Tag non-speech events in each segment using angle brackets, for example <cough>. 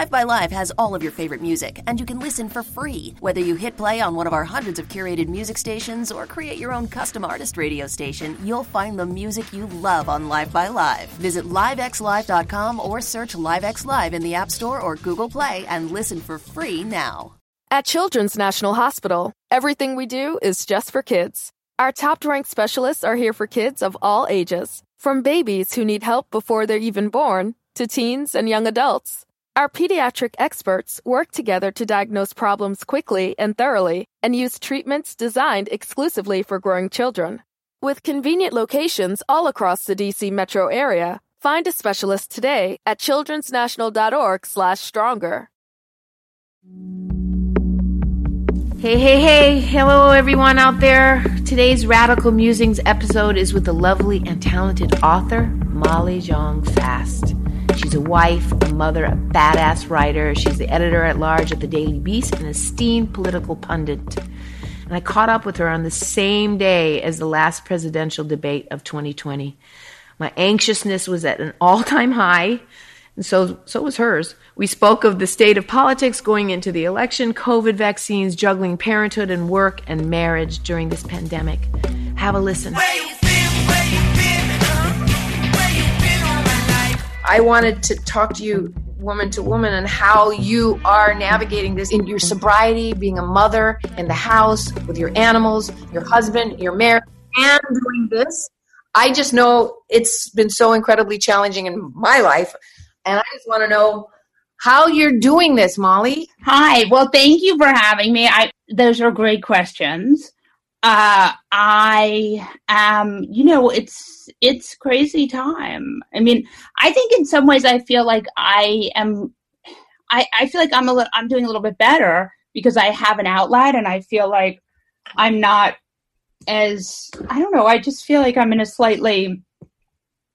Live by Live has all of your favorite music, and you can listen for free. Whether you hit play on one of our hundreds of curated music stations or create your own custom artist radio station, you'll find the music you love on Live by Live. Visit livexlive.com or search LiveX Live in the App Store or Google Play and listen for free now. At Children's National Hospital, everything we do is just for kids. Our top ranked specialists are here for kids of all ages, from babies who need help before they're even born to teens and young adults. Our pediatric experts work together to diagnose problems quickly and thoroughly and use treatments designed exclusively for growing children. With convenient locations all across the DC metro area, find a specialist today at childrensnational.org/stronger. Hey, hey, hey. Hello, everyone out there. Today's Radical Musings episode is with the lovely and talented author, Molly Jong Fast. She's a wife, a mother, a badass writer. She's the editor at large at the Daily Beast, an esteemed political pundit. And I caught up with her on the same day as the last presidential debate of 2020. My anxiousness was at an all time high, and so, so was hers. We spoke of the state of politics going into the election, COVID vaccines, juggling parenthood and work and marriage during this pandemic. Have a listen. I wanted to talk to you woman to woman and how you are navigating this in your sobriety, being a mother in the house with your animals, your husband, your marriage, and doing this. I just know it's been so incredibly challenging in my life. And I just want to know how you're doing this, Molly. Hi. Well, thank you for having me. I those are great questions. Uh, I am, you know, it's it's crazy time. I mean, I think in some ways I feel like I am, I, I feel like I'm a little, I'm doing a little bit better because I have an outlet and I feel like I'm not as I don't know. I just feel like I'm in a slightly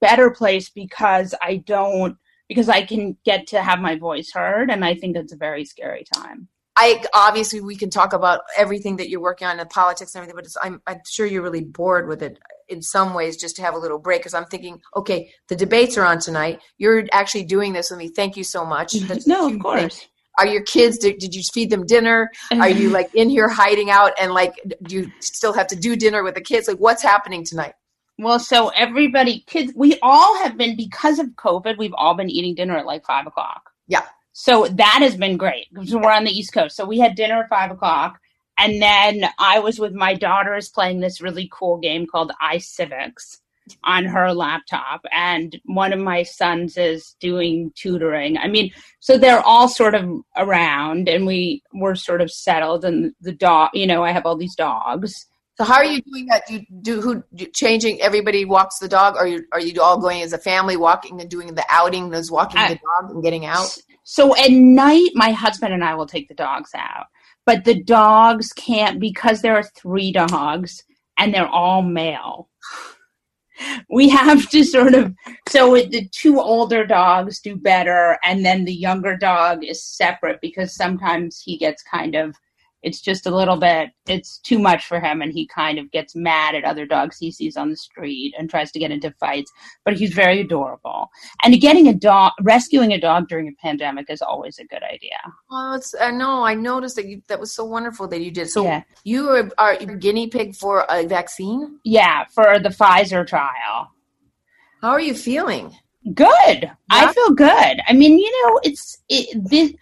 better place because I don't because I can get to have my voice heard, and I think it's a very scary time. I obviously we can talk about everything that you're working on in politics and everything, but I'm, I'm sure you're really bored with it in some ways just to have a little break because I'm thinking, okay, the debates are on tonight. You're actually doing this with me. Thank you so much. <laughs> That's no, of course. Thing. Are your kids? Did, did you feed them dinner? Are you like in here hiding out and like do you still have to do dinner with the kids? Like what's happening tonight? Well, so everybody, kids, we all have been because of COVID. We've all been eating dinner at like five o'clock. Yeah. So that has been great we're on the East Coast. So we had dinner at five o'clock. And then I was with my daughters playing this really cool game called iCivics on her laptop. And one of my sons is doing tutoring. I mean, so they're all sort of around and we were sort of settled. And the dog, you know, I have all these dogs. So how are you doing that? Do you do who do, changing? Everybody walks the dog, or are you are you all going as a family walking and doing the outing? Those walking I, the dog and getting out. So at night, my husband and I will take the dogs out, but the dogs can't because there are three dogs and they're all male. <sighs> We have to sort of so the two older dogs do better, and then the younger dog is separate because sometimes he gets kind of it's just a little bit it's too much for him and he kind of gets mad at other dogs he sees on the street and tries to get into fights but he's very adorable. And getting a dog rescuing a dog during a pandemic is always a good idea. Well it's i know i noticed that you that was so wonderful that you did. So yeah. you are, are guinea pig for a vaccine? Yeah for the pfizer trial. How are you feeling? Good. Yeah. i feel good. I mean you know it's it, this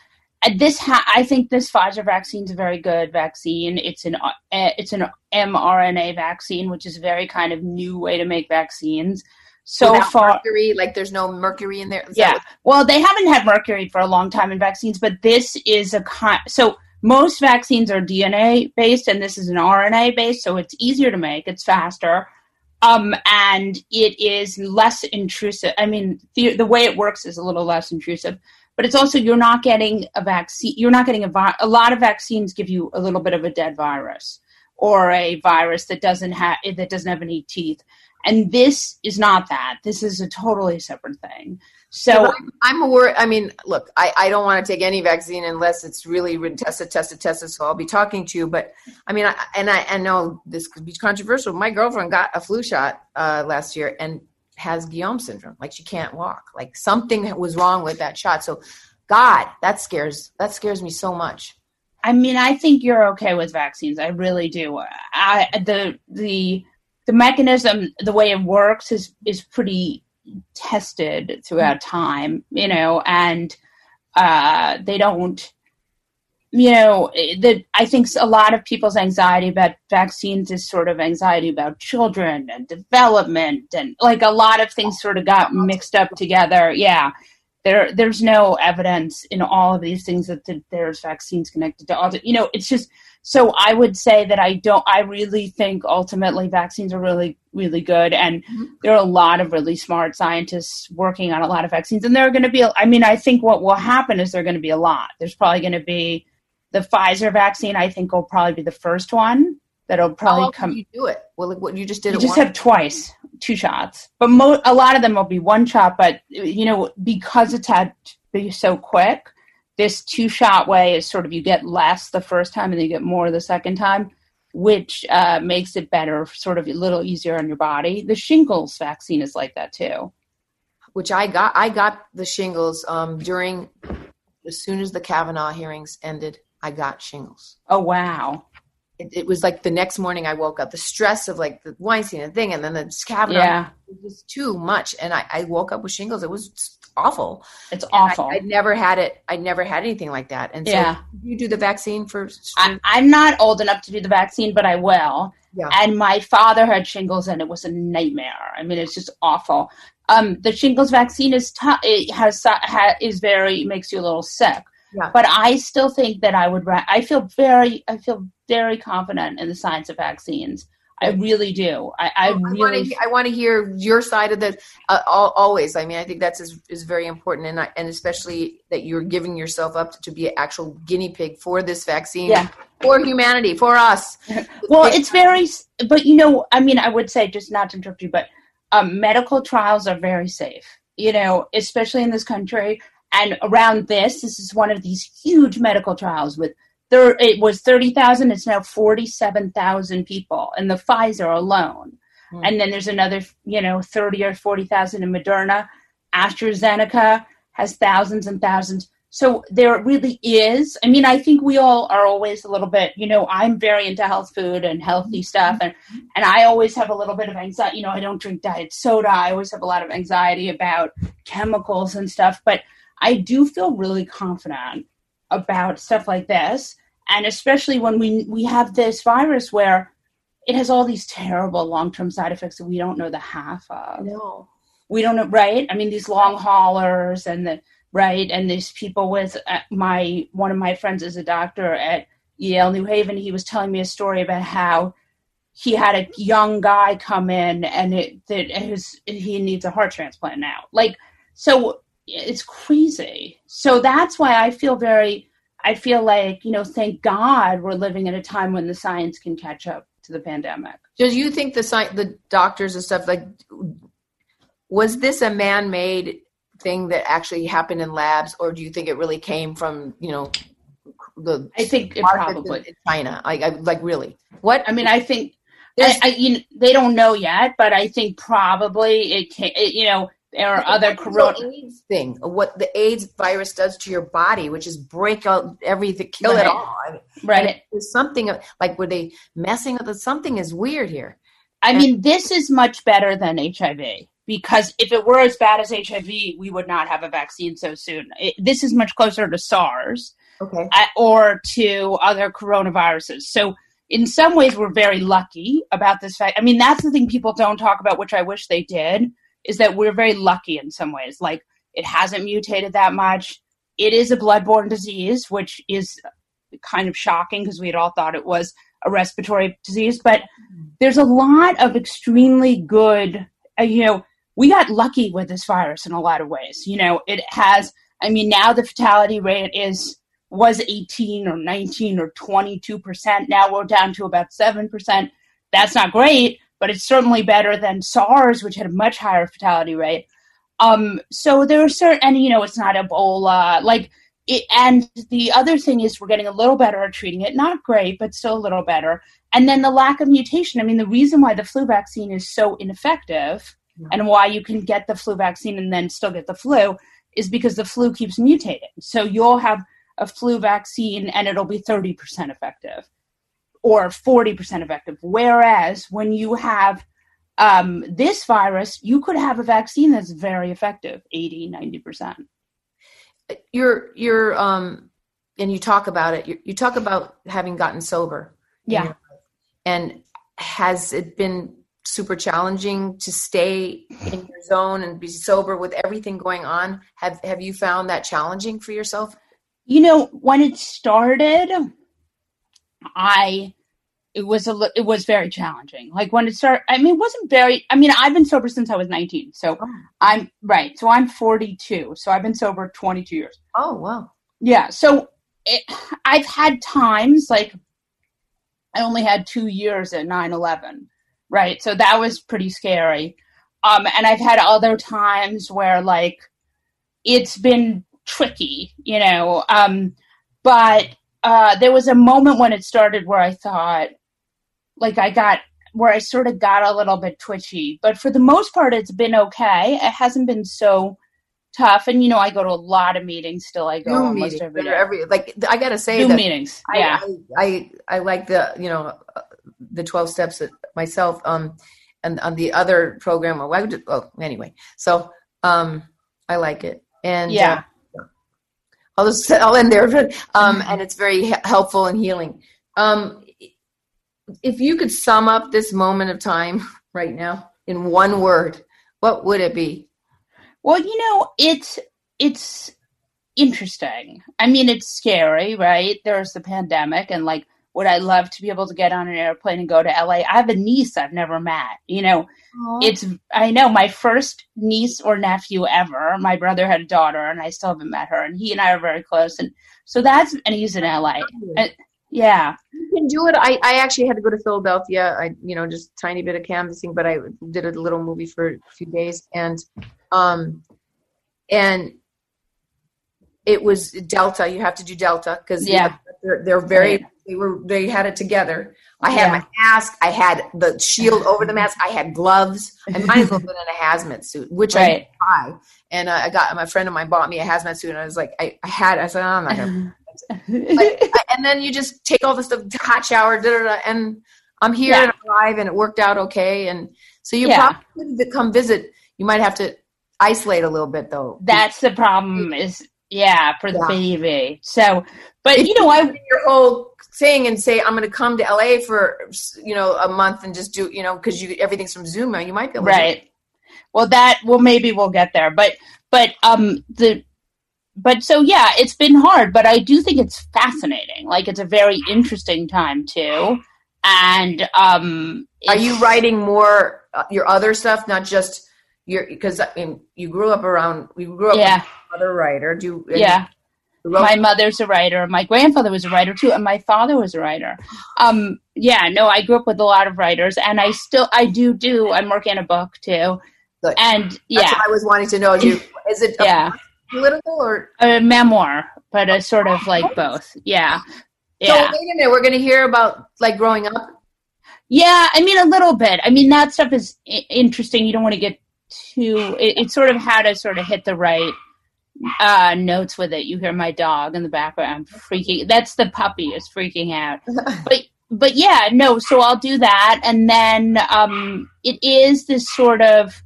this ha- I think this Pfizer vaccine is a very good vaccine. It's an uh, it's an mRNA vaccine, which is a very kind of new way to make vaccines. So Without far, mercury, like there's no mercury in there. Is yeah. what- Well, they haven't had mercury for a long time in vaccines, but this is a kind. So most vaccines are DNA based, and this is an RNA based, so it's easier to make. It's faster, um, and it is less intrusive. I mean, the the way it works is a little less intrusive, but it's also you're not getting a vaccine. You're not getting a vi- a lot of vaccines give you a little bit of a dead virus or a virus that doesn't have that doesn't have any teeth. And this is not that. This is a totally separate thing. So I'm, I'm a worried. I mean, look, I, I don't want to take any vaccine unless it's really tested, tested, tested. So I'll be talking to you. But I mean, I, and I, I know this could be controversial. My girlfriend got a flu shot uh, last year and has Guillaume syndrome. Like she can't walk. Like something was wrong with that shot. So, God, that scares that scares me so much. I mean, I think you're okay with vaccines. I really do. I the the the mechanism, the way it works, is is pretty tested throughout time. You know, and uh, they don't. You know, the I think a lot of people's anxiety about vaccines is sort of anxiety about children and development, and like a lot of things sort of got mixed up together. Yeah, there there's no evidence in all of these things that the, there's vaccines connected to all you know it's just so i would say that i don't i really think ultimately vaccines are really really good and mm-hmm. there are a lot of really smart scientists working on a lot of vaccines and there are going to be i mean i think what will happen is there are going to be a lot. There's probably going to be the pfizer vaccine i think will probably be the first one that'll probably come you do it? Well, what you just did you just have twice two shots but mo- a lot of them will be one shot but you know because it's had to be so quick this two shot way is sort of you get less the first time and then you get more the second time which uh, makes it better sort of a little easier on your body the shingles vaccine is like that too which I got. I got the shingles um, during as soon as the Kavanaugh hearings ended. I got shingles. oh wow It, it was like the next morning I woke up. The stress of like the Weinstein and thing, and then the Kavanaugh. yeah It was too much, and I, I woke up with shingles. It was awful. it's And awful I'd never had it. I'd never had anything like that. And so, Yeah. you do the vaccine for? I, I'm not old enough to do the vaccine, but I will. Yeah. And my father had shingles, and it was a nightmare. I mean, it's just awful. Um, the shingles vaccine is t- it has ha, is very makes you a little sick. Yeah. But I still think that I would. Ra- I feel very. I feel very confident in the science of vaccines. I really do. I, I I want really. to. I want to hear your side of the. Uh, al- always. I mean, I think that's is, is very important, and I, and especially that you're giving yourself up to, to be an actual guinea pig for this vaccine. Yeah. For humanity, for us. <laughs> Well, it's very, but you know, I mean, I would say just not to interrupt you, but um, medical trials are very safe. You know, especially in this country and around this. This is one of these huge medical trials with there. It was thirty thousand. It's now forty-seven thousand people in the Pfizer alone, Hmm. and then there's another, you know, thirty or forty thousand in Moderna. AstraZeneca has thousands and thousands. So there really is. I mean, I think we all are always a little bit, you know, I'm very into health food and healthy stuff and and I always have a little bit of anxiety, you know, I don't drink diet soda. I always have a lot of anxiety about chemicals and stuff, but I do feel really confident about stuff like this. And especially when we we have this virus where it has all these terrible long-term side effects that we don't know the half of. No. we don't know right? I mean these long haulers and the right? And these people with uh, my one of my friends is a doctor at yale new haven. He was telling me a story about how he had a young guy come in and it that his he needs a heart transplant now. Like so it's crazy so that's why i feel very i feel like you know thank god we're living at a time when the science can catch up to the pandemic Do you think the sci- the doctors and stuff like was this a man-made thing that actually happened in labs, or do you think it really came from you know the i think it probably in China? Like, I, like really? What? I mean, I think I, I, you know, they don't know yet, but I think probably it can. It, you know, are other corona. AIDS thing, what the AIDS virus does to your body, which is break out everything, kill Right. it all. Right. There's something like were they messing with it? Something is weird here. I mean, this is much better than HIV because if it were as bad as HIV, we would not have a vaccine so soon. It, this is much closer to SARS, Okay. uh, or to other coronaviruses. So in some ways, we're very lucky about this fact. I mean, that's the thing people don't talk about, which I wish they did, is that we're very lucky in some ways. Like it hasn't mutated that much. It is a bloodborne disease, which is kind of shocking because we had all thought it was a respiratory disease. But there's a lot of extremely good, uh, you know, we got lucky with this virus in a lot of ways. You know, it has, I mean, now the fatality rate is was 18 or 19 or 22 percent. Now we're down to about seven percent. That's not great, but it's certainly better than SARS, which had a much higher fatality rate. Um, so there are certain, and you know, it's not Ebola, like it. And the other thing is, we're getting a little better at treating it. Not great, but still a little better. And then the lack of mutation. I mean, the reason why the flu vaccine is so ineffective, and why you can get the flu vaccine and then still get the flu, is because the flu keeps mutating. So you'll have a flu vaccine and it'll be 30% effective or 40% effective. Whereas when you have um, this virus, you could have a vaccine that's very effective, 80, 90%. You're, you're, um, and you talk about it, you, you talk about having gotten sober. Yeah. And has it been super challenging to stay in your zone and be sober with everything going on? Have, have you found that challenging for yourself? You know, when it started, I it was a it was very challenging. Like when it started, I mean, it wasn't very. I mean, I've been sober since I was nineteen, so I'm right. So I'm forty two. So I've been sober twenty two years. Oh, wow. Yeah. So it, I've had times like I only had two years at 9 11, right? So that was pretty scary. Um, and I've had other times where like it's been tricky, you know. Um, but uh, there was a moment when it started where I thought, like, I got where I sort of got a little bit twitchy. But for the most part, it's been okay. It hasn't been so tough. And you know, I go to a lot of meetings still. I go Zoom almost meetings. every day. Every, like, I got to say Zoom meetings. I, Yeah. I, I I like the you know the twelve steps myself um and on the other program well, I would oh anyway so um I like it and Yeah. uh, I'll just <laughs> I'll end there um and it's very helpful and healing um if you could sum up this moment of time <laughs> right now in one word what would it be Well, you know, it's it's interesting. I mean, it's scary, right? There's the pandemic, and like, would I love to be able to get on an airplane and go to LA? I have a niece I've never met. You know, it's I know my first niece or nephew ever. My brother had a daughter, and I still haven't met her, and he and I are very close, and so that's and he's in LA. And, oh. uh, yeah, you can do it. I, I actually had to go to Philadelphia. I, you know, just tiny bit of canvassing, but I did a little movie for a few days, and, um, and it was Delta. You have to do Delta because Yeah. they're they're very they were they had it together. I had Yeah. my mask. I had the shield over the mask. I had gloves. I might as well been in a hazmat suit, which I Right. didn't buy. And uh, I got my friend of mine bought me a hazmat suit, and I was like, I, I had. I said, oh, I'm not gonna <laughs> like, <laughs> and then you just take all the stuff, hot shower, da, da, da, and I'm here Yeah. and I'm alive, and it worked out okay. And so you Yeah. probably couldn't come visit. You might have to isolate a little bit though. that's the problem. Is yeah for the Yeah. baby. So, but If you know, I your whole thing and say I'm going to come to LA for you know a month and just do you know because you everything's from Zoom now. You might be able to right well that well maybe we'll get there but but um the but so yeah it's been hard but i do think it's fascinating like it's a very interesting time too and um Are you writing more uh, your other stuff, not just your? Because I mean, you grew up around. You grew up Yeah. with another writer. Do you? yeah you wrote- my mother's a writer my grandfather was a writer too and my father was a writer um yeah no i grew up with a lot of writers and i still i do do i'm working on a book too Good. and That's yeah what I was wanting to know. Do you, is it yeah political or? a memoir but a sort of like both yeah So wait a minute. We're going to hear about like growing up. Yeah, I mean a little bit. I mean that stuff is I- interesting. You don't want to get too. It, it's sort of how to sort of hit the right uh, notes with it. You hear my dog in the background freaking. That's the puppy is freaking out. <laughs> but but yeah, no. So I'll do that, and then um, it is this sort of.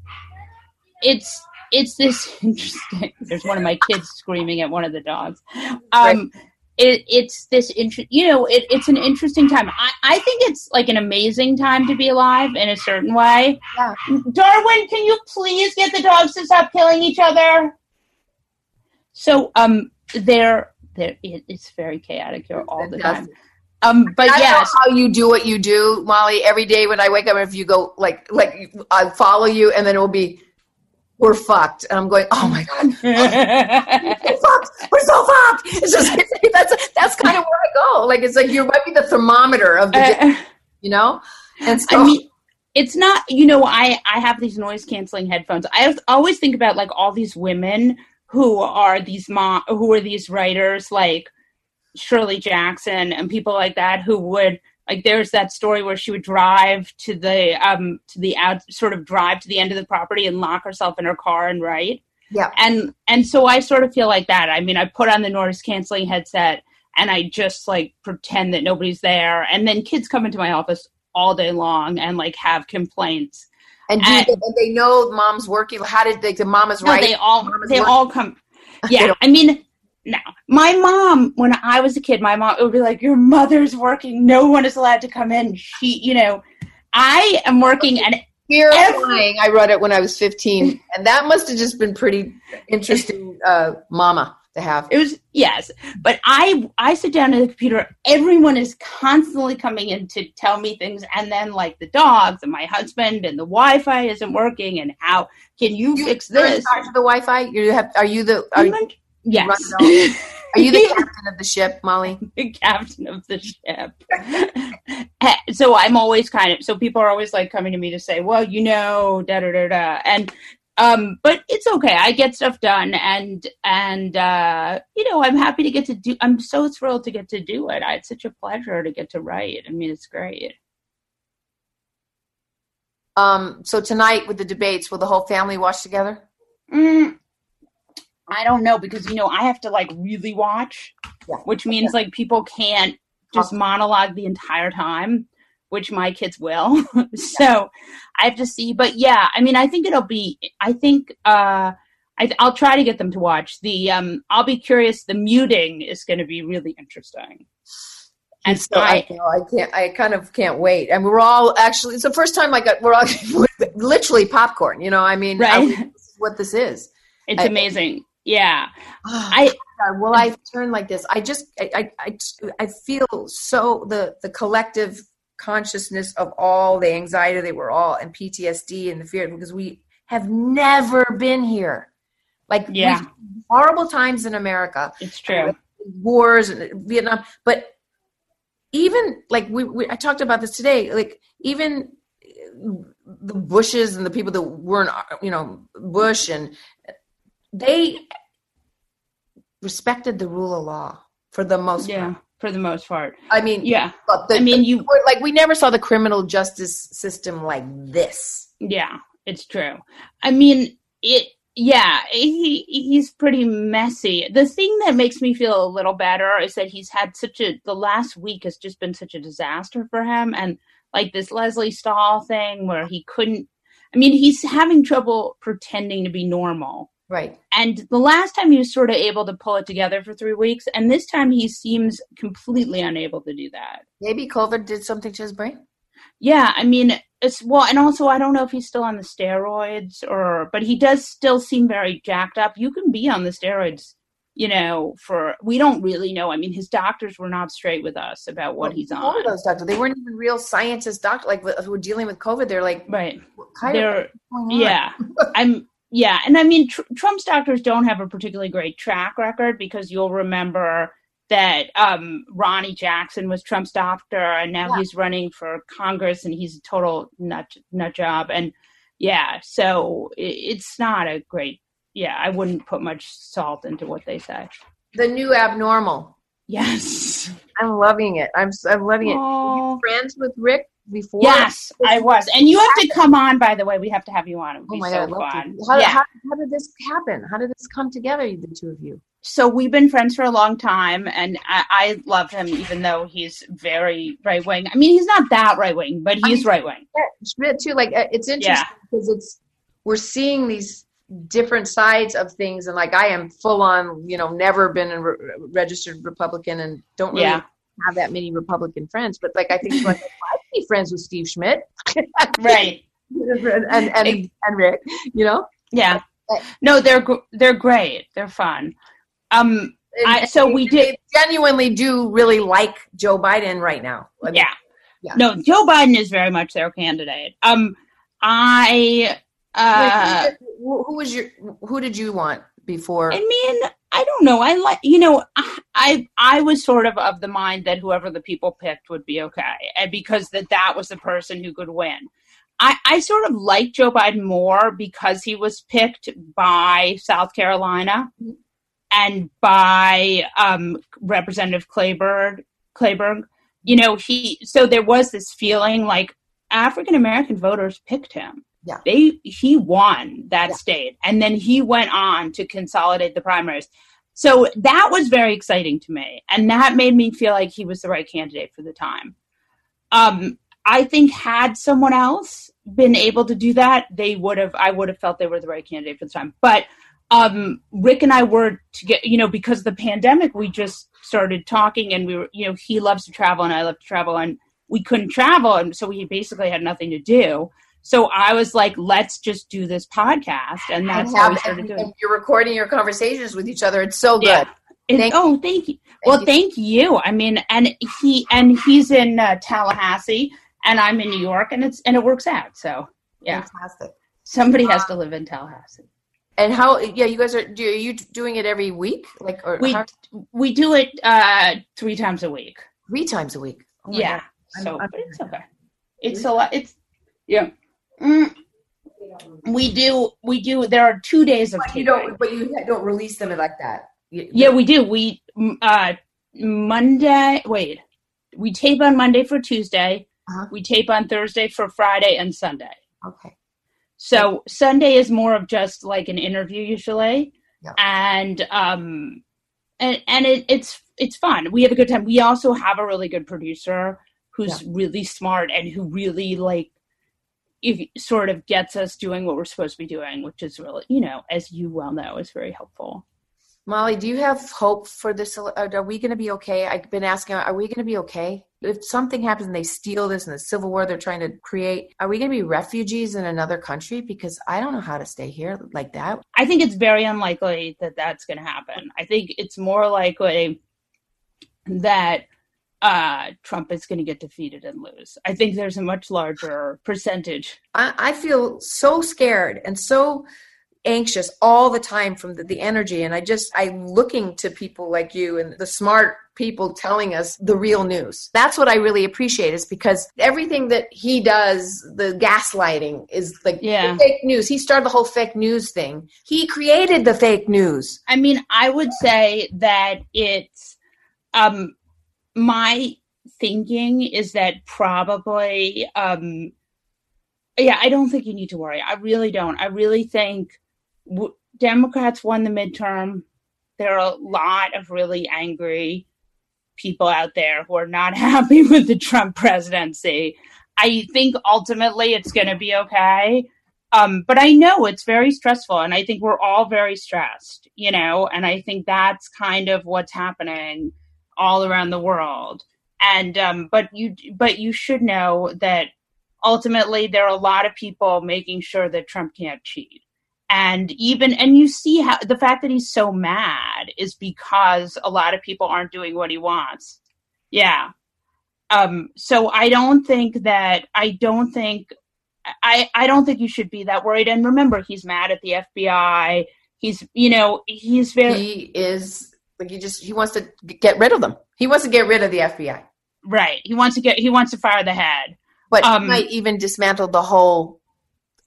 It's it's this <laughs> interesting. There's one of my kids screaming at one of the dogs. Um, Right. it, it's this inter- you know it, it's an interesting time I, I think it's like an amazing time to be alive in a certain way Yeah. darwin can you please get the dogs to stop killing each other so um they're they're it, it's very chaotic here all the time um but yes how you do what you do, Molly. Every day when I wake up, if you go like like I follow you, and then it will be we're fucked, and I'm going, oh my god, <laughs> we're fucked, we're so fucked. It's just <laughs> that's that's kind of where I go. Like it's like you might be the thermometer of the day, Uh, you know. And so I mean, it's not. You know, I I have these noise canceling headphones. I have- always think about like all these women who are these mom who are these writers like Shirley Jackson and people like that who would like. There's that story where she would drive to the um to the out sort of drive to the end of the property and lock herself in her car and write. yeah, And and so I sort of feel like that. I mean, I put on the noise canceling headset and I just like pretend that nobody's there. And then kids come into my office all day long and like have complaints. and, do and- they, and they know mom's working. How did they? The mom is No, right. they all they working. all come. <laughs> Yeah, I mean, no. My mom, when I was a kid, my mom would be like, "Your mother's working. No one is allowed to come in." She, you know, I am working, and Fear of Every- Flying. I read it when I was 15, and that must have just been pretty interesting, uh, mama to have. it was yes. But I, I sit down at the computer. Everyone is constantly coming in to tell me things, and then like the dogs and my husband and the Wi-Fi isn't working, and how can you, fix You're in this? of the Wi-Fi. You have. Are you the? Are, yes. are you <laughs> the captain of the ship, Molly? the captain of the ship. so I'm always kind of so people are always like coming to me to say, well, you know, da da da da, and um, but it's okay. I get stuff done, and and uh, you know, I'm happy to get to do. I'm so thrilled to get to do it. I, it's such a pleasure to get to write. I mean, it's great. Um. So tonight with the debates, will the whole family watch together? Mm, I don't know because you know I have to like really watch, Yeah. which means like people can't just monologue the entire time, which my kids will. <laughs> so I have to see. But yeah, I mean, I think it'll be. I think uh, I, I'll try to get them to watch the. Um, I'll be curious. The muting is going to be really interesting. And So I, I, can't. I kind of can't wait. And we're all actually. It's the first time I got. We're all <laughs> literally popcorn. You know. I mean, Right. this <laughs> is what this is. it's I- amazing. Yeah, ah, I I will I turn like this? I just I, I I I feel so the the collective consciousness of all the anxiety they were all and PTSD and the fear because we have never been here. Like Yeah. horrible times in America, it's true. wars and Vietnam, but even like we, we I talked about this today, like even the Bushes and the people that weren't you know Bush and they respected the rule of law for the most Yeah, part. for the most part. I mean, Yeah, but the, I mean, you- like we never saw the criminal justice system like this. Yeah, it's true. I mean, it. Yeah, he he's pretty messy. The thing that makes me feel a little better is that he's had such a the last week has just been such a disaster for him, and like this Lesley Stahl thing where he couldn't. I mean, he's having trouble pretending to be normal. Right. And the last time he was sort of able to pull it together for three weeks, and this time he seems completely unable to do that. Maybe COVID did something to his brain. Yeah, I mean, it's well, and also I don't know if he's still on the steroids or, but he does still seem very jacked up. You can be on the steroids, you know, for we don't really know. I mean, his doctors were not straight with us about what he's All of on. those doctors, they weren't even real scientists. Doctor, like who were dealing with COVID, they're like, Right. They're of what's going on? yeah. <laughs> I'm yeah, and I mean, tr- Trump's doctors don't have a particularly great track record because you'll remember that um, Ronny Jackson was Trump's doctor, and now Yeah. he's running for Congress, and he's a total nut nut job. And yeah, so it, it's not a great. Yeah, I wouldn't put much salt into what they say. The new abnormal. Yes. I'm loving it. I'm I'm loving it. Friends with Rick before? Yes, I was, and you have to come on. By the way, we have to have you on. Oh my so god, fun. How, yeah. how, how did this happen? How did this come together, the two of you? so we've been friends for a long time, and I, I love him, even though he's very right wing. I mean, he's not that right wing, but he's right wing. Yeah, Schmidt too. Like uh, it's interesting because it's we're seeing these different sides of things and like I am full on, you know, never been a re- registered Republican and don't really Yeah. have that many Republican friends, but like I think like <laughs> be friends with Steve Schmidt. <laughs> Right. and, and and Rick, you know? Yeah. No, they're they're great. They're fun. Um. I, so we did. They genuinely do really like Joe Biden right now. I mean, Yeah. Yeah. No, Joe Biden is very much their candidate. Um. I. Uh. Wait, who, who was your who did you want before? I mean, I don't know. I like, you know, I I was sort of of the mind that whoever the people picked would be okay, and because that that was the person who could win. I I sort of like Joe Biden more because he was picked by South Carolina and by um, Representative Clyburn. Clyburn, you know, he so there was this feeling like African American voters picked him Yeah. they he won that Yeah. state and then he went on to consolidate the primaries so that was very exciting to me and that made me feel like he was the right candidate for the time um i think had someone else been able to do that they would have i would have felt they were the right candidate for the time but um rick and i were to get you know because of the pandemic we just started talking and we were you know he loves to travel and i love to travel and we couldn't travel and so we basically had nothing to do so I was like, let's just do this podcast. And that's how we started doing it. you're recording your conversations with each other. It's so good. Yeah. Thank- oh, thank you. well, you. thank you. I mean, and he and he's in uh, Tallahassee, and I'm in New York, and it's and it works out. So yeah, Fantastic. somebody has to live in Tallahassee. And how? Yeah, you guys are. Do, are you doing it every week? Like, or We how- we do it uh, three times a week. three times a week? Oh yeah. God. I'm- So, I'm- but it's okay. It's a lot. It's yeah. Mm. We do. We do. There are two days of But you don't. But you don't release them like that. You- Yeah, we do. We uh Monday. Wait, we tape on Monday for Tuesday. Uh-huh. We tape on Thursday for Friday and Sunday. Okay. So Sunday is more of just like an interview usually, Yeah. and um, and and it, it's it's fun. We have a good time. We also have a really good producer who's really smart and who really like if sort of gets us doing what we're supposed to be doing, which is really you know as you well know is very helpful. Molly, do you have hope for this? Are uh, are we going to be okay? I've been asking, are we going to be okay? If something happens and they steal this in the civil war they're trying to create, are we going to be refugees in another country? Because I don't know how to stay here like that. I think it's very unlikely that that's going to happen. I think it's more likely that uh, Trump is going to get defeated and lose. I think there's a much larger percentage. I, I feel so scared and so anxious all the time from the, the energy and i just i'm looking to people like you and the smart people telling us the real news that's what i really appreciate is because everything that he does the gaslighting is like Yeah. fake news he started the whole fake news thing he created the fake news I mean, I would say that it's um, my thinking is that probably um, yeah, I don't think you need to worry. I really don't. I really think w- Democrats won the midterm. There are a lot of really angry people out there who are not <laughs> happy with the Trump presidency. I think ultimately it's going to be okay. Um, but I know it's very stressful, and I think we're all very stressed, you know, and I think that's kind of what's happening all around the world. And um, but you but you should know that ultimately there are a lot of people making sure that Trump can't cheat. And even and you see how the fact that he's so mad is because a lot of people aren't doing what he wants. Yeah. Um so I don't think that I don't think I I don't think you should be that worried and remember he's mad at the FBI. He's you know, he's very he is like he just he wants to get rid of them he wants to get rid of the fbi right. He wants to get he wants to fire the head. but Um, he might even dismantle the whole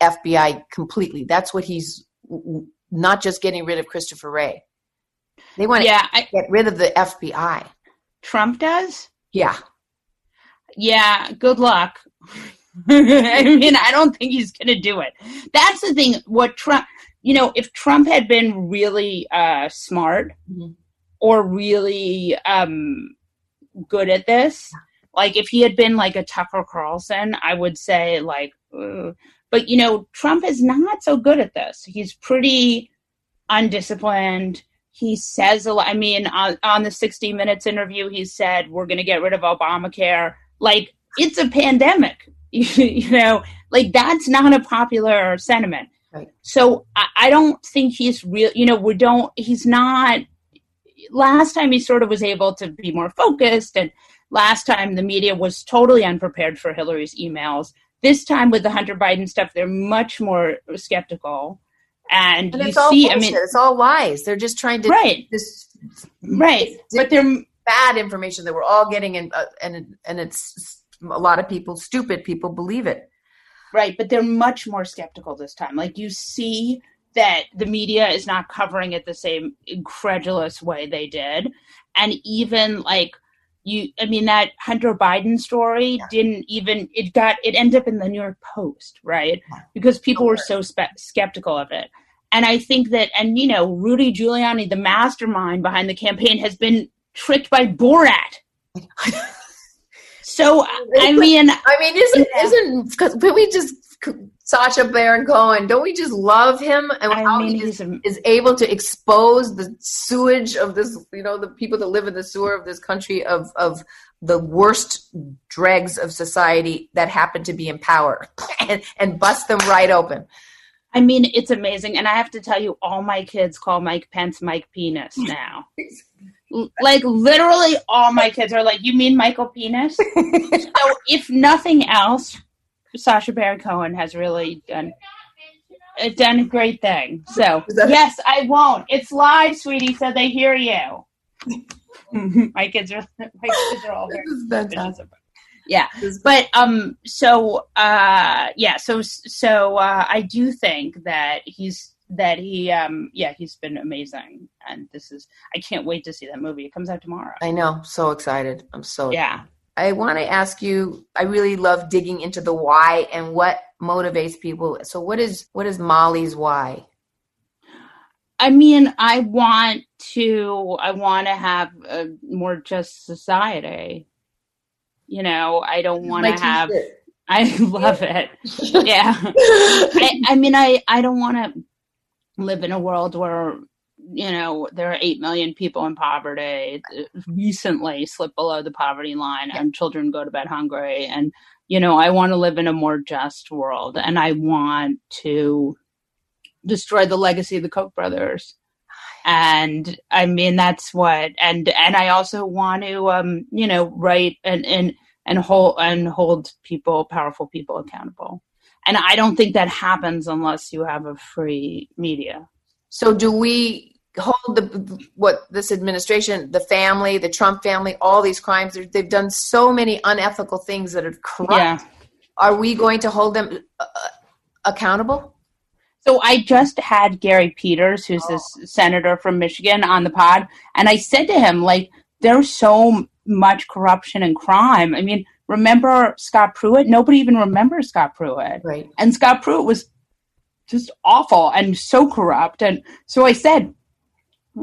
fbi completely that's what he's not just getting rid of christopher wray they want to I, get rid of the fbi Trump does? yeah Yeah, good luck. <laughs> I mean, I don't think he's going to do it. That's the thing. What Trump, you know, if Trump had been really uh, smart Mhm. Or really um, good at this, like if he had been like a Tucker Carlson, I would say like, "Ugh." But you know, Trump is not so good at this. He's pretty undisciplined. He says a lot. I mean, on, on the 60 Minutes interview, he said, We're going to get rid of Obamacare. Like, it's a pandemic. <laughs> you know, like that's not a popular sentiment. Right. So I, I don't think he's real. You know, we don't. He's not. Last time he sort of was able to be more focused, and last time the media was totally unprepared for Hillary's emails. This time with the Hunter Biden stuff, they're much more skeptical. And, And you it's all see, bullshit. I mean, it's all lies. They're just trying to Right. This right, but they're bad information that we're all getting, and uh, and and it's a lot of people, stupid people, believe it. Right, but they're much more skeptical this time. Like you see that the media is not covering it the same incredulous way they did. And even like you I mean that Hunter Biden story didn't even it got it ended up in the New York Post, right? Because people were so spe- skeptical of it. And I think that and you know, Rudy Giuliani, the mastermind behind the campaign has been tricked by Borat. <laughs> so I mean I mean, isn't isn't because can we just Sacha Baron Cohen? Don't we just love him and how mean, he just is able to expose the sewage of this? You know, the people that live in the sewer of this country of of the worst dregs of society that happen to be in power <laughs> and, and bust them right open. I mean, it's amazing. And I have to tell you, all my kids call Mike Pence Mike Penis <laughs> now. Like, literally, all my kids are like, You mean Michael Penis? <laughs> so, if nothing else, Sacha Baron Cohen has really done. uh, Done a great thing. So yes, I won't. It's live, sweetie, so they hear you. <laughs> my kids are <laughs> my kids are all very suspicious of it. Yeah, but um, so uh, yeah, so so uh, I do think that he's that he um, yeah, he's been amazing, and this is I can't wait to see that movie. It comes out tomorrow. I know, so excited. I'm so Yeah. I want to ask you. I really love digging into the why and what motivates people. So, what is what is Molly's why? I mean, I want to. I want to have a more just society. You know, I don't want to have. <laughs> I love it. <laughs> yeah. I, I mean, I I don't want to live in a world where you know there are eight million people in poverty. Recently, slip below the poverty line, and children go to bed hungry. And you know, I want to live in a more just world, and I want to destroy the legacy of the Koch brothers. And I mean that's what and and I also want to um you know write and and and hold and hold people powerful people accountable. And I don't think that happens unless you have a free media. So, do we hold the what this administration, the family, the Trump family, all these crimes? They've done so many unethical things that are corrupt. Yeah. Are we going to hold them uh, accountable? So I just had Gary Peters, who's this senator from Michigan, on the pod, and I said to him, like, there's so much corruption and crime. I mean, remember Scott Pruitt? Nobody even remembers Scott Pruitt. Right. And Scott Pruitt was just awful and so corrupt. And so I said,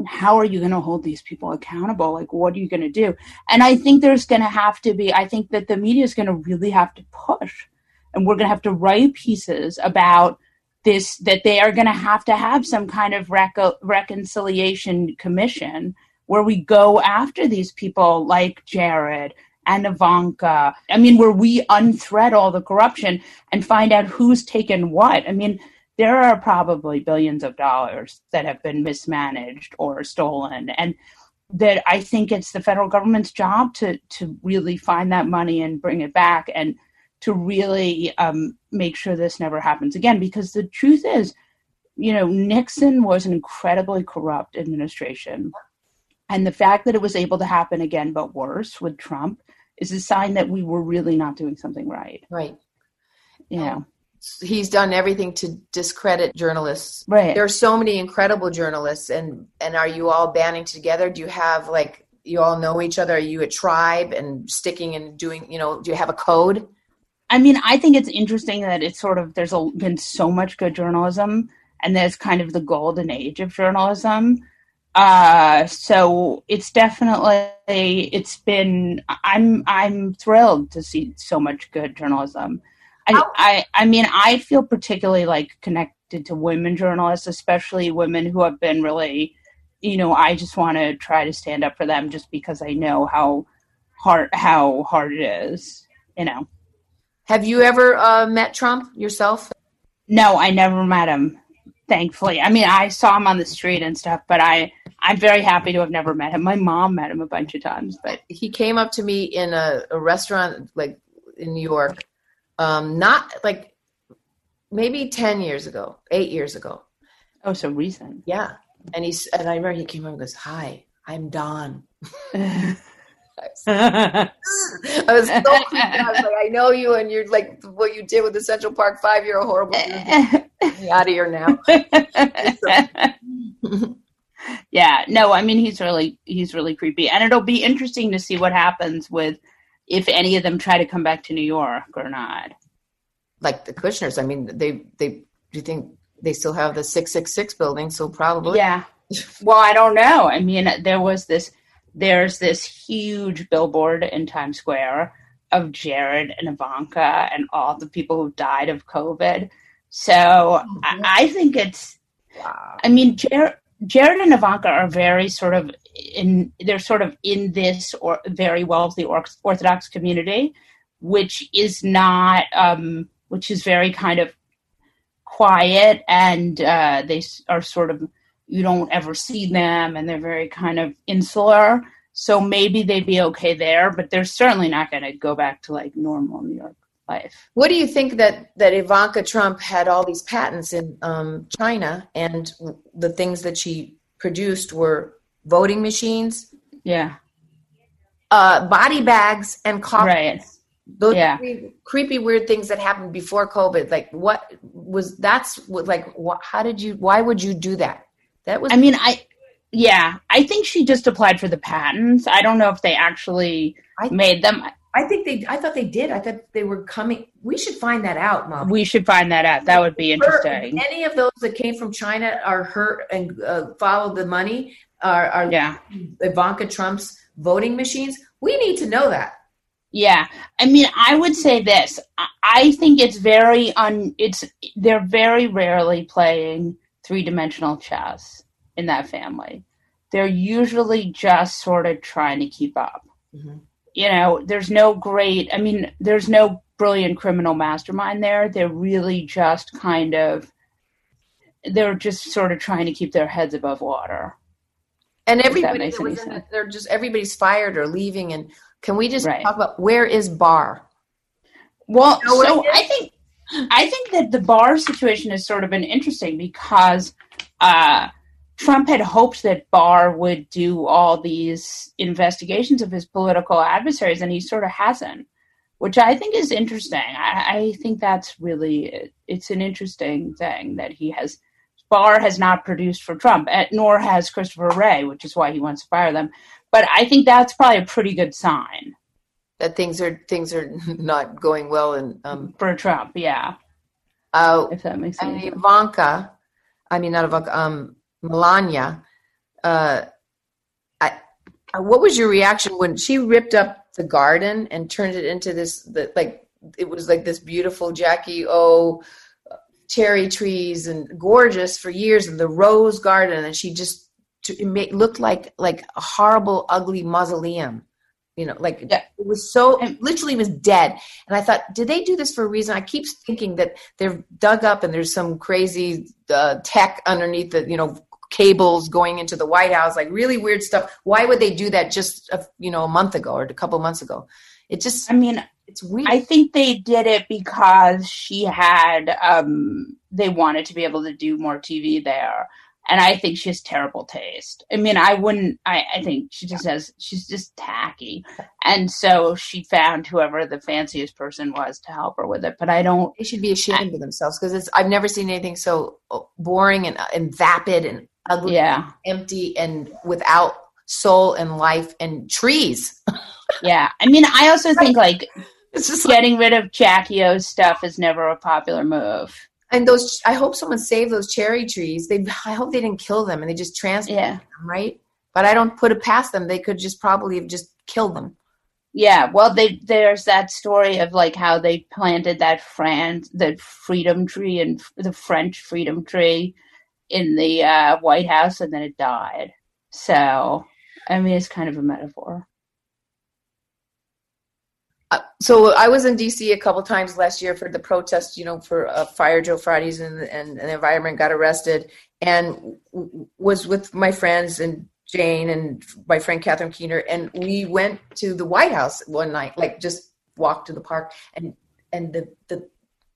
how are you going to hold these people accountable? Like, what are you going to do? And I think there's going to have to be, I think that the media is going to really have to push. And we're going to have to write pieces about this, that they are going to have to have some kind of reco- reconciliation commission where we go after these people like Jared and Ivanka. I mean, where we unthread all the corruption and find out who's taken what. I mean, there are probably billions of dollars that have been mismanaged or stolen. And that I think it's the federal government's job to to really find that money and bring it back and to really um, make sure this never happens again. Because the truth is you know Nixon was an incredibly corrupt administration. And the fact that it was able to happen again but worse with Trump is a sign that we were really not doing something right. Right. you know He's done everything to discredit journalists. Right. There are so many incredible journalists, and and are you all banding together? Do you have like you all know each other? Are you a tribe and sticking and doing? You know, do you have a code? I mean, I think it's interesting that it's sort of there's a, been so much good journalism, and there's kind of the golden age of journalism. Uh, so it's definitely it's been. I'm I'm thrilled to see so much good journalism. I, I, I mean, I feel particularly like connected to women journalists, especially women who have been really, you know, I just want to try to stand up for them just because I know how hard how hard it is. You know. Have you ever uh, met Trump yourself? No, I never met him. Thankfully, I mean, I saw him on the street and stuff, but I I'm very happy to have never met him. My mom met him a bunch of times, but he came up to me in a, a restaurant like in New York, um, not like maybe ten years ago, eight years ago. Oh, so recent. Yeah, and he's and I remember he came over and goes, "Hi, I'm Don." <laughs> I was so creeped out. I was like, I know you, and you're like what you did with the Central Park Five. You're a horrible. <laughs> Out of here now. <laughs> yeah, no, I mean he's really he's really creepy, and it'll be interesting to see what happens with if any of them try to come back to New York or not. Like the Kushners, I mean, they they do you think they still have the six six six building? So probably, yeah. Well, I don't know. I mean, there was this there's this huge billboard in Times Square of Jared and Ivanka and all the people who died of COVID. So mm-hmm. I, I, think it's, wow. I mean, Jared, Jared and Ivanka are very sort of in, they're sort of in this or very wealthy Orthodox community, which is not, um, which is very kind of quiet and uh, they are sort of you don't ever see them and they're very kind of insular. So maybe they'd be okay there, but they're certainly not going to go back to like normal New York life. What do you think that that Ivanka Trump had all these patents in um, China, and the things that she produced were voting machines, yeah, uh, body bags, and coffins. Right. Those yeah. creepy, weird things that happened before COVID. Like, what was that's what, like? What, how did you? Why would you do that? That was. I mean, I yeah, I think she just applied for the patents. I don't know if they actually I, made them. I think they. I thought they did. I thought they were coming. We should find that out, Mom. We should find that out. That would be interesting. Any of those that came from China are hurt and uh, followed the money are, are yeah. Ivanka Trump's voting machines. We need to know that. Yeah, I mean, I would say this. I think it's very un. It's they're very rarely playing three dimensional chess in that family. They're usually just sort of trying to keep up. Mm-hmm. You know, there's no great, I mean, there's no brilliant criminal mastermind there. They're really just kind of, they're just sort of trying to keep their heads above water. And everybody, that was in, they're just, everybody's fired or leaving. And can we just right. talk about where is Barr? Well, you know so I think I think that the Barr situation has sort of been interesting because uh, Trump had hoped that Barr would do all these investigations of his political adversaries, and he sort of hasn't, which I think is interesting. I, I think that's really it's an interesting thing that he has. Barr has not produced for Trump, nor has Christopher Wray, which is why he wants to fire them. But I think that's probably a pretty good sign that things are things are not going well and um, for Trump, yeah. Uh, if that makes sense. And Ivanka, I mean not Ivanka, um, Melania. Uh, I, what was your reaction when she ripped up the garden and turned it into this? The, like it was like this beautiful Jackie O cherry trees and gorgeous for years, and the rose garden, and she just it made, looked like like a horrible, ugly mausoleum you know like yeah. it was so it literally was dead and i thought did they do this for a reason i keep thinking that they're dug up and there's some crazy uh, tech underneath the you know cables going into the white house like really weird stuff why would they do that just a, you know a month ago or a couple months ago it just i mean it's weird i think they did it because she had um they wanted to be able to do more tv there and I think she has terrible taste. I mean, I wouldn't. I, I think she just has. She's just tacky, and so she found whoever the fanciest person was to help her with it. But I don't. They should be ashamed I, of themselves because it's. I've never seen anything so boring and and vapid and ugly, yeah, empty and without soul and life and trees. <laughs> yeah, I mean, I also think like it's just getting like, rid of Jackie O's stuff is never a popular move. And those, I hope someone saved those cherry trees. They, I hope they didn't kill them and they just transplanted yeah. them, right? But I don't put it past them. They could just probably have just killed them. Yeah, well, they there's that story of like how they planted that France the freedom tree and the French freedom tree in the uh, White House, and then it died. So, I mean, it's kind of a metaphor. Uh, so I was in DC a couple times last year for the protest, you know, for uh, Fire Drill Fridays and, and, and the environment got arrested, and w- was with my friends and Jane and my friend Catherine Keener, and we went to the White House one night, like just walked to the park, and and the the,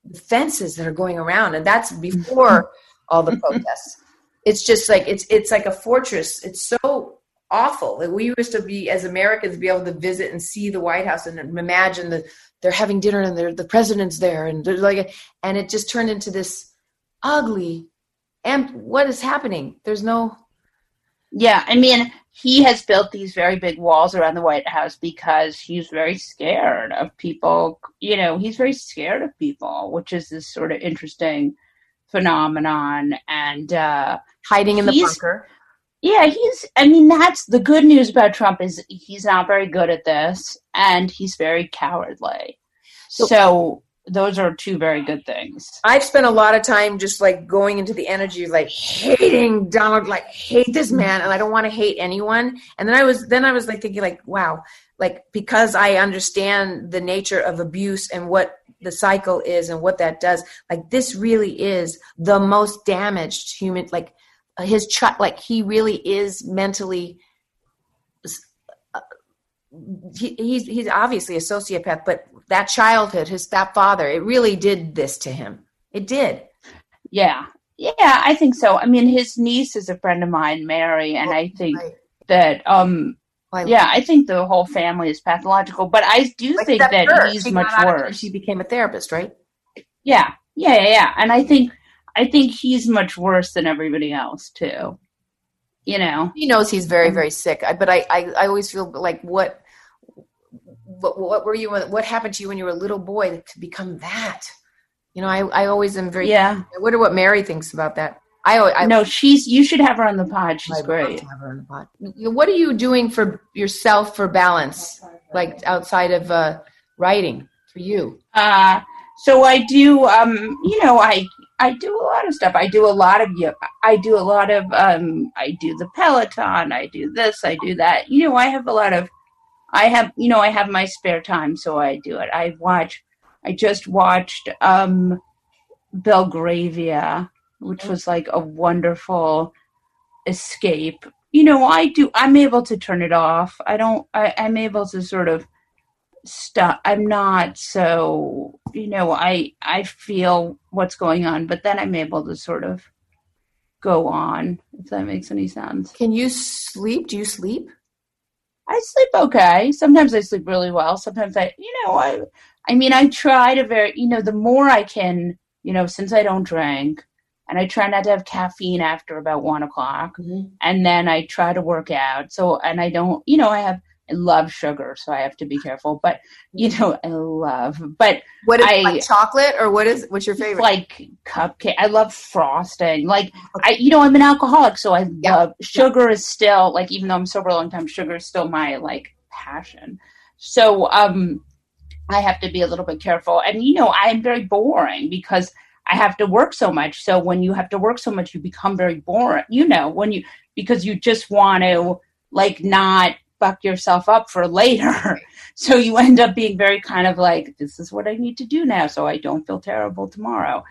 the fences that are going around, and that's before all the protests. It's just like it's it's like a fortress. It's so awful that we used to be as Americans be able to visit and see the White House and imagine that they're having dinner and the president's there and they're like and it just turned into this ugly and what is happening? There's no Yeah, I mean, he has built these very big walls around the White House because he's very scared of people. You know, he's very scared of people, which is this sort of interesting phenomenon. And uh, hiding in the bunker. yeah, he's. I mean, that's the good news about Trump is he's not very good at this, and he's very cowardly. So, those are two very good things. I've spent a lot of time just like going into the energy of like hating Donald, like hate this man, and I don't want to hate anyone. And then I was then I was like thinking like, wow, like because I understand the nature of abuse and what the cycle is and what that does. Like this really is the most damaged human. Like his child, like he really is mentally. uh, He, he's he's obviously a sociopath, but that childhood, his stepfather, it really did this to him. It did. Yeah, yeah, I think so. I mean, his niece is a friend of mine, Mary, and I think Right. that um. Like, Yeah, I think the whole family is pathological, but I do think that her. he's She much got out of it. worse. She became a therapist, right? Yeah, yeah, yeah, yeah. And I think I think he's much worse than everybody else too. You know. He knows he's very, very sick. I, but I, I, I always feel like what, what, what were you? What happened to you when you were a little boy to become that? You know, I, I always am very. Yeah. I wonder what Mary thinks about that. I, I no, she's. You should have her on the pod. She's great. have her on the pod. What are you doing for yourself for balance, like outside of uh, writing for you? Uh, so I do. Um, you know, I I do a lot of stuff. I do a lot of. I do a lot of. Um, I do the Peloton. I do this. I do that. You know, I have a lot of. I have. You know, I have my spare time, so I do it. I watch. I just watched um, Belgravia, which was like a wonderful escape. You know, I do. I'm able to turn it off. I don't. I, I'm able to sort of stuff i'm not so you know i i feel what's going on but then i'm able to sort of go on if that makes any sense Can you sleep? Do you sleep? i sleep okay sometimes i sleep really well sometimes i you know i i mean i try to very you know the more i can you know since i don't drink and i try not to have caffeine after about one o'clock and then i try to work out so and i don't you know i have i love sugar so i have to be careful but you know i love but What is I- like chocolate or what is? What's your favorite? like cupcake. I love frosting. Like I, you know, I'm an alcoholic, so I Yeah. love sugar. Is still like even though I'm sober a long time, sugar is still my like passion. So um, I have to be a little bit careful, and you know, I am very boring because I have to work so much. So when you have to work so much, you become very boring. You know, when you because you just want to like not fuck yourself up for later. <laughs> So you end up being very kind of like, this is what I need to do now, so I don't feel terrible tomorrow.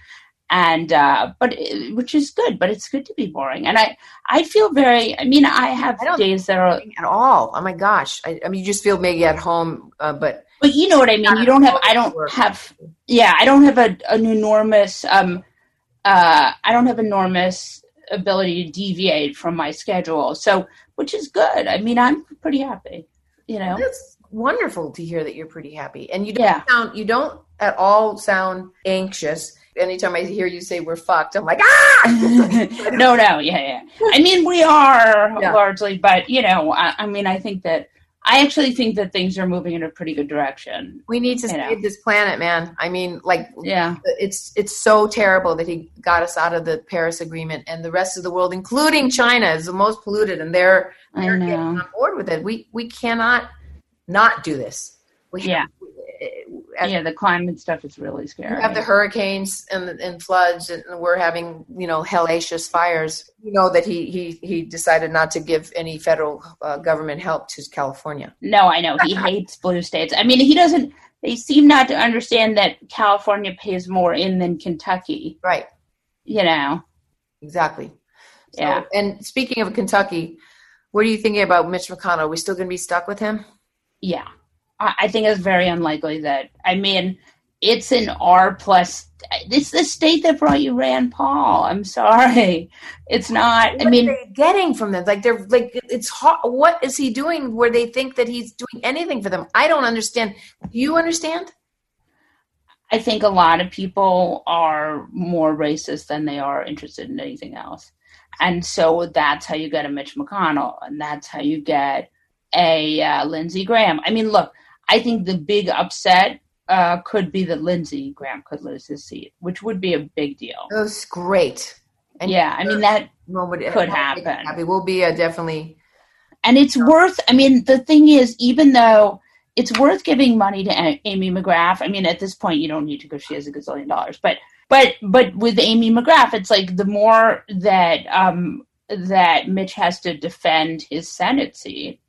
And uh, but it, which is good, but it's good to be boring. And I I feel very. I mean, I have I days that are, at all. Oh my gosh! I, I mean, you just feel maybe at home, uh, but but you know what I mean. You don't have. I don't have. Yeah, I don't have a, an enormous. Um, uh, I don't have enormous ability to deviate from my schedule. So, which is good. I mean, I'm pretty happy. You know. it's wonderful to hear that you're pretty happy, and you don't Yeah. sound you don't at all sound anxious. Anytime I hear you say we're fucked, I'm like ah. <laughs> <laughs> no, no, yeah, yeah. I mean, we are Yeah. largely, but you know, I, I mean, I think that I actually think that things are moving in a pretty good direction. we need to You know. save this planet, man. I mean, like Yeah, it's it's so terrible that he got us out of the Paris Agreement, and the rest of the world, including China, is the most polluted, and they're they're getting on board with it. We we cannot not do this. We Yeah. have, as- yeah, the climate stuff is really scary. You have the hurricanes and, and floods, and we're having you know hellacious fires. You know that he he he decided not to give any federal uh, government help to California. No, I know he hates blue states. I mean, he doesn't. They seem not to understand that California pays more in than Kentucky. Right. You know. Exactly. So, Yeah. And speaking of Kentucky, what are you thinking about Mitch McConnell? Are we still going to be stuck with him? Yeah, I, think it's very unlikely that. I mean, it's an R plus. It's the state that brought you Rand Paul. I'm sorry, it's not. I mean, are they getting from them? Like they're like it's hard. What is he doing where they think that he's doing anything for them? I don't understand. Do you understand? I think a lot of people are more racist than they are interested in anything else. And so that's how you get a Mitch McConnell, and that's how you get a uh, Lindsey Graham. I mean, look, I think the big upset uh, could be that Lindsey Graham could lose his seat, which would be a big deal. That's great. And yeah, I mean that nobody could happen. Happy. We'll be uh, definitely. and it's worth i mean the thing is even though it's worth giving money to amy mcgrath i mean at this point you don't need to because she has a gazillion dollars but but but with amy mcgrath it's like the more that um that mitch has to defend his senate seat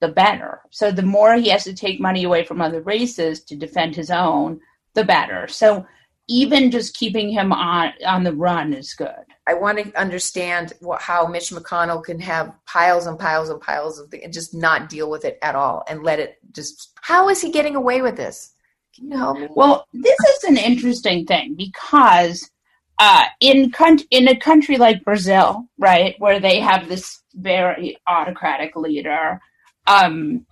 the better so the more he has to take money away from other races to defend his own the better so even just keeping him on on the run is good I want to understand what, how Mitch McConnell can have piles and piles and piles of the, and just not deal with it at all and let it just. How is he getting away with this? Can you help me? Well, this is an interesting thing because uh, in con- in a country like Brazil, right, where they have this very autocratic leader, um,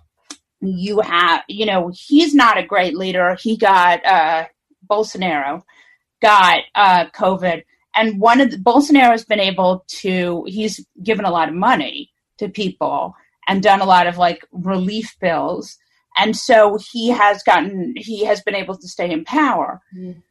you have, you know, he's not a great leader. He got uh, Bolsonaro got uh, COVID, and one of the, Bolsonaro's been able to. He's given a lot of money to people and done a lot of like relief bills and so he has gotten he has been able to stay in power Mhm.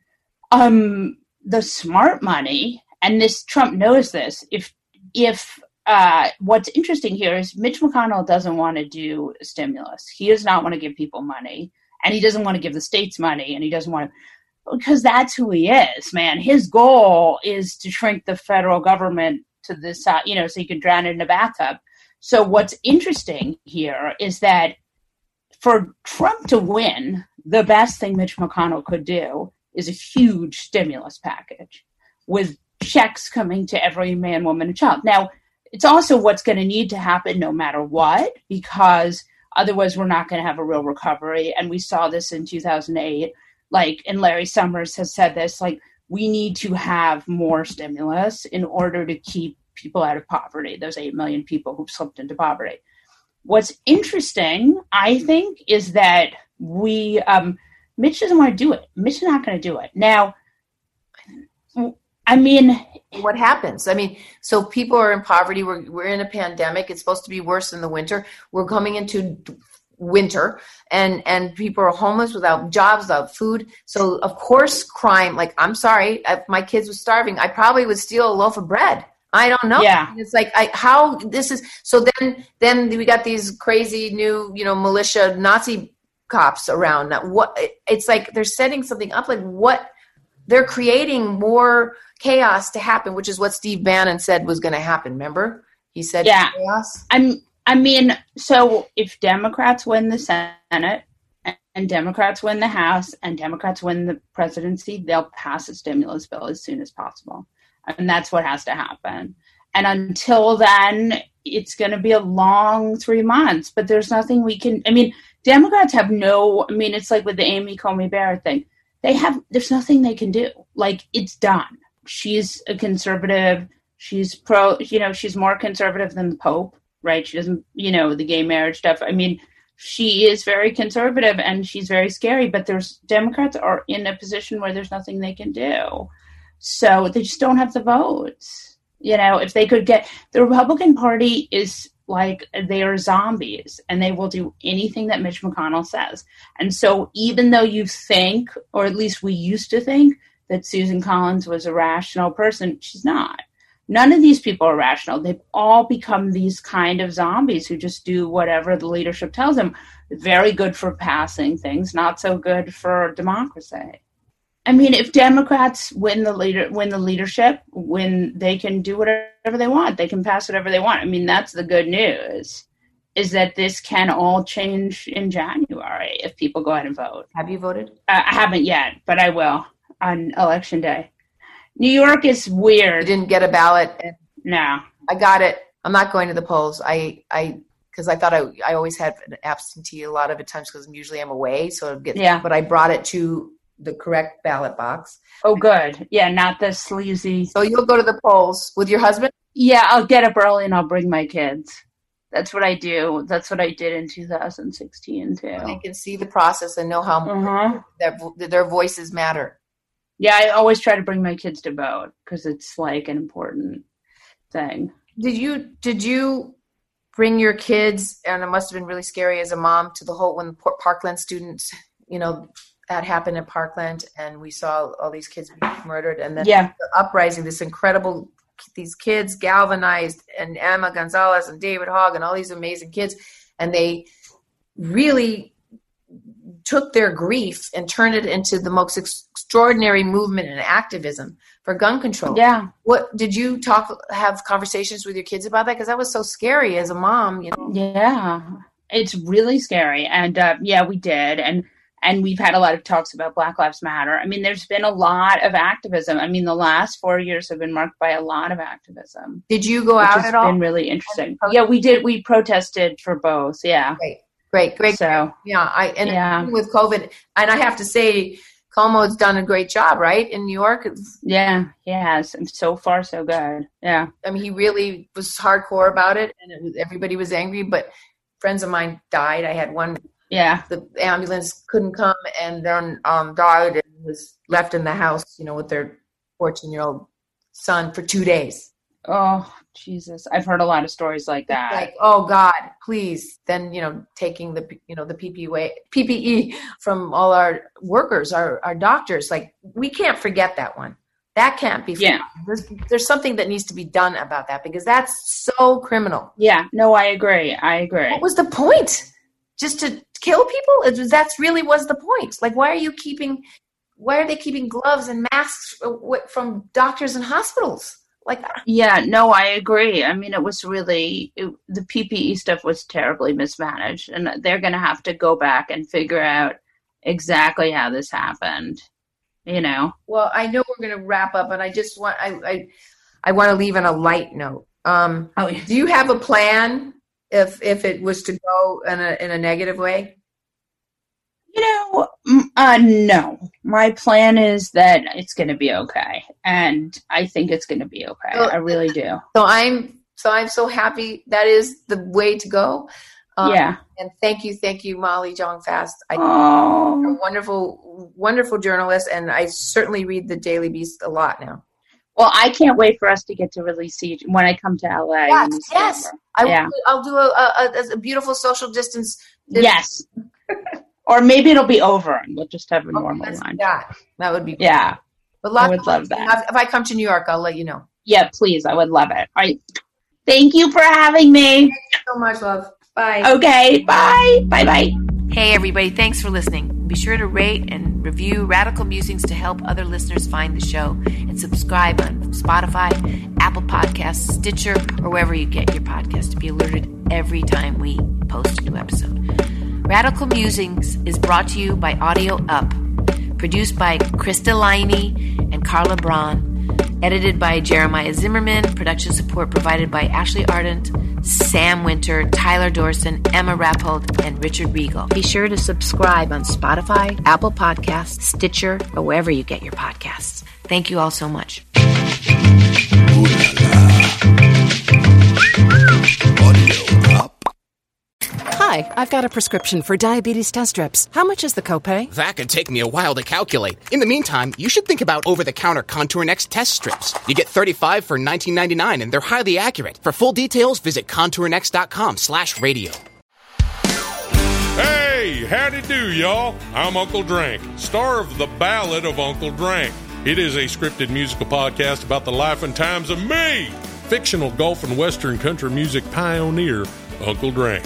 um the smart money and this trump knows this if if uh what's interesting here is mitch mcconnell doesn't want to do stimulus. He does not want to give people money and he doesn't want to give the states money and he doesn't want to because that's who he is man. His goal is to shrink the federal government to this side you know so he can drown it in a bathtub. So what's interesting here is that for Trump to win, the best thing Mitch McConnell could do is a huge stimulus package with checks coming to every man, woman, and child. Now, it's also what's going to need to happen no matter what, because otherwise we're not going to have a real recovery. And we saw this in 2008. Like, and Larry Summers has said this, like, we need to have more stimulus in order to keep people out of poverty, those 8 million people who've slipped into poverty. What's interesting, I think, is that we, um, Mitch doesn't want to do it. Mitch is not going to do it. Now, I mean, what happens? I mean, so people are in poverty. We're we're in a pandemic. It's supposed to be worse in the winter. We're coming into winter, and and people are homeless without jobs, without food. So of course, crime. Like I'm sorry, if my kids were starving, I probably would steal a loaf of bread. I don't know. Yeah. It's like I how this is. So then then we got these crazy new you know militia Nazi cops around. What it's like they're setting something up. Like what they're creating more chaos to happen, which is what Steve Bannon said was going to happen. Remember, he said Yeah. chaos. I'm. I mean, so if Democrats win the Senate and Democrats win the House and Democrats win the presidency, they'll pass a stimulus bill as soon as possible, and that's what has to happen. And until then, it's going to be a long three months. But there's nothing we can. I mean, Democrats have no. I mean, it's like with the Amy Coney Barrett thing. They have. There's nothing they can do. Like it's done. She's a conservative. She's pro. You know, she's more conservative than the Pope right? She doesn't, you know, the gay marriage stuff. I mean, she is very conservative and she's very scary, but there's Democrats are in a position where there's nothing they can do. So they just don't have the votes. You know, if they could get the Republican Party is like they are zombies and they will do anything that Mitch McConnell says. And so even though you think, or at least we used to think, that Susan Collins was a rational person, she's not none of these people are rational. They've all become these kind of zombies who just do whatever the leadership tells them. very good for passing things, not so good for democracy. I mean, if Democrats win the leader, win the leadership, when they can do whatever they want, they can pass whatever they want. I mean, that's the good news, is that this can all change in January if people go out and vote. Have you voted? Uh, I haven't yet, but I will on election day. New York is weird. You didn't get a ballot. No. I got it. I'm not going to the polls. I I because I thought I I always had an absentee a lot of the times because usually I'm away. So I'd get Yeah. But I brought it to the correct ballot box. Oh, good. Yeah, not the sleazy. So you'll go to the polls with your husband. Yeah, I'll get up early and I'll bring my kids. That's what I do. That's what I did in 2016 too. They can see the process and know how Uh-huh. their their voices matter. Yeah, I always try to bring my kids to vote because it's like an important thing. Did you did you bring your kids? And it must have been really scary as a mom to the whole when Port Parkland students, you know, that happened in Parkland, and we saw all these kids murdered, and then Yeah. the uprising, this incredible these kids galvanized, and Emma Gonzalez and David Hogg and all these amazing kids, and they really took their grief and turned it into the most extraordinary movement and activism for gun control. Yeah. What did you talk have conversations with your kids about that? Because that was so scary as a mom. You know. Yeah. It's really scary. And uh, yeah, we did. And and we've had a lot of talks about Black Lives Matter. I mean, there's been a lot of activism. I mean, the last four years have been marked by a lot of activism. Did you go out at all? been really interesting. Yeah, we did. We protested for both. Yeah. Great, great, great. So Yeah, I and Yeah. with COVID, and I have to say, Cuomo's done a great job, right, in New York. yeah, he has. And so far, so good. Yeah. I mean, he really was hardcore about it, and it was, everybody was angry. But friends of mine died. I had one. Yeah. The ambulance couldn't come, and then um, died and was left in the house, you know, with their fourteen-year-old son for two days. Oh, Jesus. I've heard a lot of stories like that. like oh god please then you know taking the you know the PPE PPE from all our workers our our doctors like we can't forget that one that can't be Yeah. there's there's something that needs to be done about that because that's so criminal yeah. No, I agree. I agree. what was the point just to kill people was, that's really was the point like why are you keeping why are they keeping gloves and masks uh, from doctors and hospitals like Yeah, no, I agree. I mean, it was really it, the PPE stuff was terribly mismanaged, and they're going to have to go back and figure out exactly how this happened. You know, Well, I know we're going to wrap up, and I just want I I, I want to leave on a light note. Um, oh, yeah. do you have a plan if if it was to go in a in a negative way? you know, uh, no. My plan is that it's going to be okay, and I think it's going to be okay. Well- I really do. So I'm so I'm so happy that is the way to go. Um, yeah. And thank you, thank you, Molly Jong Fast. I, Oh. A wonderful, wonderful journalist, and I certainly read the Daily Beast a lot now. Well, I can't wait for us to get to release each when I come to LA. Yes, yes. I Yeah. will, I'll do a, a, a beautiful social distance. Yes. <laughs> or maybe it'll be over and we'll just have a normal Let's do lunch. that. That would be Yeah. But lots I would of- love that. If I come to New York, I'll let you know. Yeah, please. I would love it. All right. Thank you for having me. so much, love. Bye. Okay. Bye. Bye bye. Hey, everybody, thanks for listening. Be sure to rate and review Radical Musings to help other listeners find the show and subscribe on Spotify, Apple Podcasts, Stitcher, or wherever you get your podcast to be alerted every time we post a new episode. Radical Musings is brought to you by Audio Up, produced by Krista Liney and Carla Braun, edited by Jeremiah Zimmerman, production support provided by Ashley Ardent, Sam Winter, Tyler Dorson, Emma Rappold, and Richard Regal. Be sure to subscribe on Spotify, Apple Podcasts, Stitcher, or wherever you get your podcasts. Thank you all so much. Hi, I've got a prescription for diabetes test strips. How much is the copay? That could take me a while to calculate. In the meantime, you should think about over-the-counter Contour Next test strips. You get 35 for 19.99 and they're highly accurate. For full details, visit contournext.com slash radio. Hey, howdy do, y'all. I'm Uncle Drank, star of The Ballad of Uncle Drank. It is a scripted musical podcast about the life and times of me, fictional golf and Western country music pioneer, Uncle Drank.